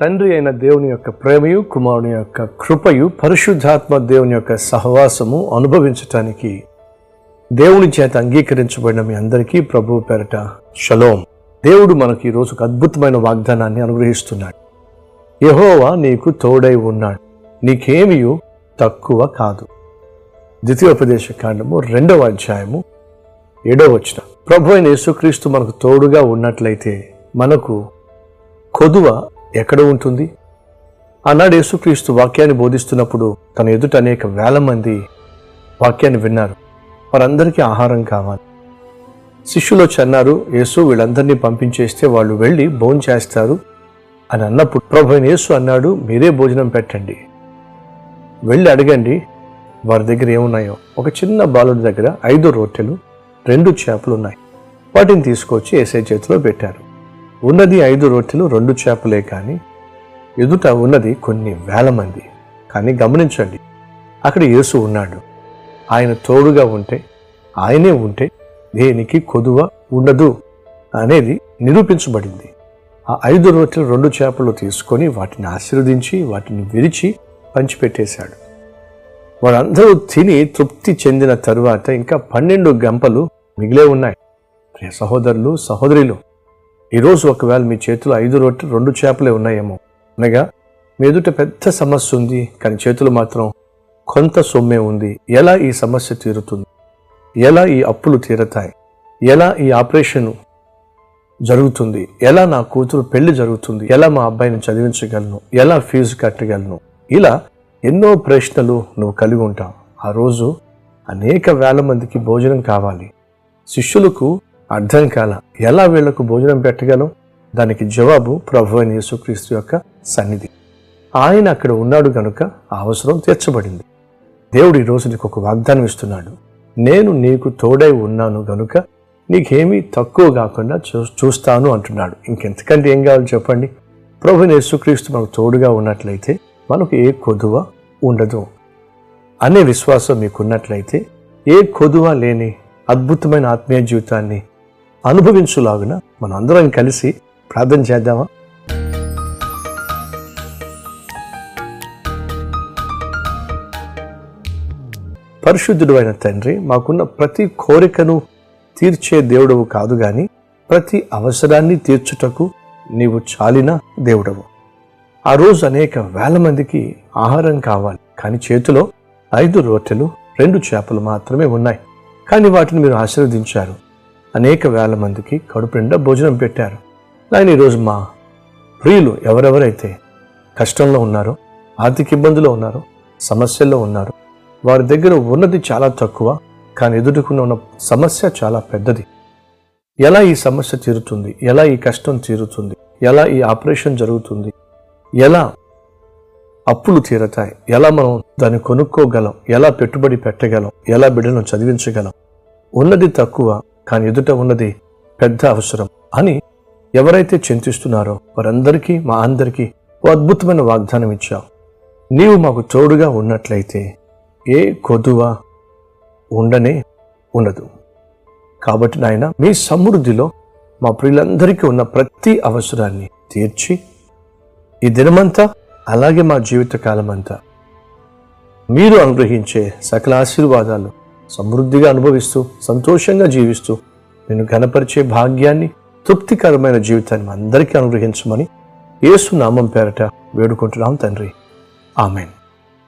తండ్రి అయిన దేవుని యొక్క ప్రేమయు కుమారుని యొక్క కృపయు పరిశుద్ధాత్మ దేవుని యొక్క సహవాసము అనుభవించటానికి దేవుని చేత అంగీకరించబడిన మీ అందరికీ ప్రభువు పేరట షలోం. దేవుడు మనకి ఈ ఒక అద్భుతమైన వాగ్దానాన్ని అనుగ్రహిస్తున్నాడు. యహోవా నీకు తోడై ఉన్నాడు. నీకేమియు తక్కువ కాదు. ద్వితీయోపదేశ కాండము రెండవ అధ్యాయము ఏడవ వచ్చిన ప్రభు అయిన యేసుక్రీస్తు మనకు తోడుగా ఉన్నట్లయితే మనకు కొదువ ఎక్కడ ఉంటుంది? ఆనాడు యేసుక్రీస్తు వాక్యాన్ని బోధిస్తున్నప్పుడు తన ఎదుట అనేక వేల మంది వాక్యాన్ని విన్నారు. వారందరికీ ఆహారం కావాలి. శిష్యులు వచ్చి అన్నారు యేసు వీళ్ళందరినీ పంపించేస్తే వాళ్ళు వెళ్ళి భోజనం చేస్తారు అని అన్నప్పుడు ప్రభు యేసు అన్నాడు మీరే భోజనం పెట్టండి. వెళ్ళి అడగండి వారి దగ్గర ఏమున్నాయో. ఒక చిన్న బాలుడి దగ్గర ఐదు రొట్టెలు రెండు చేపలు ఉన్నాయి వాటిని తీసుకొచ్చి ఏసే చేతిలో పెట్టారు. ఉన్నది ఐదు రొట్టెలు రెండు చేపలే కానీ ఎదుట ఉన్నది కొన్ని వేల మంది. కానీ గమనించండి అక్కడ యేసు ఉన్నాడు. ఆయన తోడుగా ఉంటే ఆయనే ఉంటే దేనికి కొదువ ఉండదు అనేది నిరూపించబడింది. ఆ ఐదు రొట్టెలు రెండు చేపలు తీసుకొని వాటిని ఆశీర్వదించి వాటిని విరిచి పంచిపెట్టేశాడు. వారందరూ తిని తృప్తి చెందిన తరువాత ఇంకా పన్నెండు గంపలు మిగిలే ఉన్నాయి. ప్రియ సహోదరులు సహోదరులు ఈరోజు ఒకవేళ మీ చేతిలో ఐదు రొట్టె రెండు చేపలే ఉన్నాయేమో. అనగా మీ ఎదుట పెద్ద సమస్య ఉంది కానీ చేతులు మాత్రం కొంత సొమ్మే ఉంది. ఎలా ఈ సమస్య తీరుతుంది? ఎలా ఈ అప్పులు తీరతాయి? ఎలా ఈ ఆపరేషన్ జరుగుతుంది? ఎలా నా కూతురు పెళ్ళి జరుగుతుంది? ఎలా మా అబ్బాయిని చదివించగలను? ఎలా ఫీజు కట్టగలను? ఇలా ఎన్నో ప్రశ్నలు నువ్వు కలిగి ఉంటావు. ఆ రోజు అనేక వేల మందికి భోజనం కావాలి. శిష్యులకు అర్థం కాల ఎలా వీళ్ళకు భోజనం పెట్టగలం? దానికి జవాబు ప్రభు అని యేసుక్రీస్తు యొక్క సన్నిధి. ఆయన అక్కడ ఉన్నాడు గనుక ఆ అవసరం తీర్చబడింది. దేవుడు ఈరోజు నీకు ఒక వాగ్దానం ఇస్తున్నాడు. నేను నీకు తోడై ఉన్నాను గనుక నీకేమీ తక్కువ కాకుండా చూ చూస్తాను అంటున్నాడు. ఇంకెంతకంటే ఏం కావాలి చెప్పండి? ప్రభు యేసుక్రీస్తు మనకు తోడుగా ఉన్నట్లయితే మనకు ఏ కొదువ ఉండదు. అనే విశ్వాసం మీకున్నట్లయితే ఏ కొదువ లేని అద్భుతమైన ఆత్మీయ జీవితాన్ని అనుభవించులాగున మనం అందరం కలిసి ప్రార్థన చేద్దామా? పరిశుద్ధుడు అయిన తండ్రి మాకున్న ప్రతి కోరికను తీర్చే దేవుడవు కాదు గాని ప్రతి అవసరాన్ని తీర్చుటకు నీవు చాలిన దేవుడవు. ఆ రోజు అనేక వేల మందికి ఆహారం కావాలి కానీ చేతిలో ఐదు రొట్టెలు రెండు చేపలు మాత్రమే ఉన్నాయి. కానీ వాటిని మీరు ఆశీర్వదించారు. అనేక వేల మందికి కడుపు నిండా భోజనం పెట్టారు. కానీ ఈరోజు మా ప్రియులు ఎవరెవరైతే కష్టంలో ఉన్నారో ఆర్థిక ఇబ్బందులో ఉన్నారో సమస్యల్లో ఉన్నారో వారి దగ్గర ఉన్నది చాలా తక్కువ కానీ ఎదుర్కొన్న ఉన్న సమస్య చాలా పెద్దది. ఎలా ఈ సమస్య తీరుతుంది? ఎలా ఈ కష్టం తీరుతుంది? ఎలా ఈ ఆపరేషన్ జరుగుతుంది? ఎలా అప్పులు తీరతాయి? ఎలా మనం దాన్ని కొనుక్కోగలం? ఎలా పెట్టుబడి పెట్టగలం? ఎలా బిడ్డలను చదివించగలం? ఉన్నది తక్కువ కానీ ఎదుట ఉన్నది పెద్ద అవసరం అని ఎవరైతే చింతిస్తున్నారో వారందరికీ మా అందరికీ ఓ అద్భుతమైన వాగ్దానం ఇచ్చావు. నీవు మాకు తోడుగా ఉన్నట్లయితే ఏ కొదువ ఉండనే ఉండదు. కాబట్టి నాయన మీ సమృద్ధిలో మా ప్రియులందరికీ ఉన్న ప్రతి అవసరాన్ని తీర్చి ఈ దినమంతా అలాగే మా జీవిత కాలమంతా మీరు అనుగ్రహించే సకల ఆశీర్వాదాలు సమృద్ధిగా అనుభవిస్తూ సంతోషంగా జీవిస్తూ నేను ఘనపరిచే భాగ్యాన్ని తృప్తికరమైన జీవితాన్ని అందరికీ అనుగ్రహించమని యేసు నామం పేరట వేడుకుంటున్నాం తండ్రి. ఆమెన్.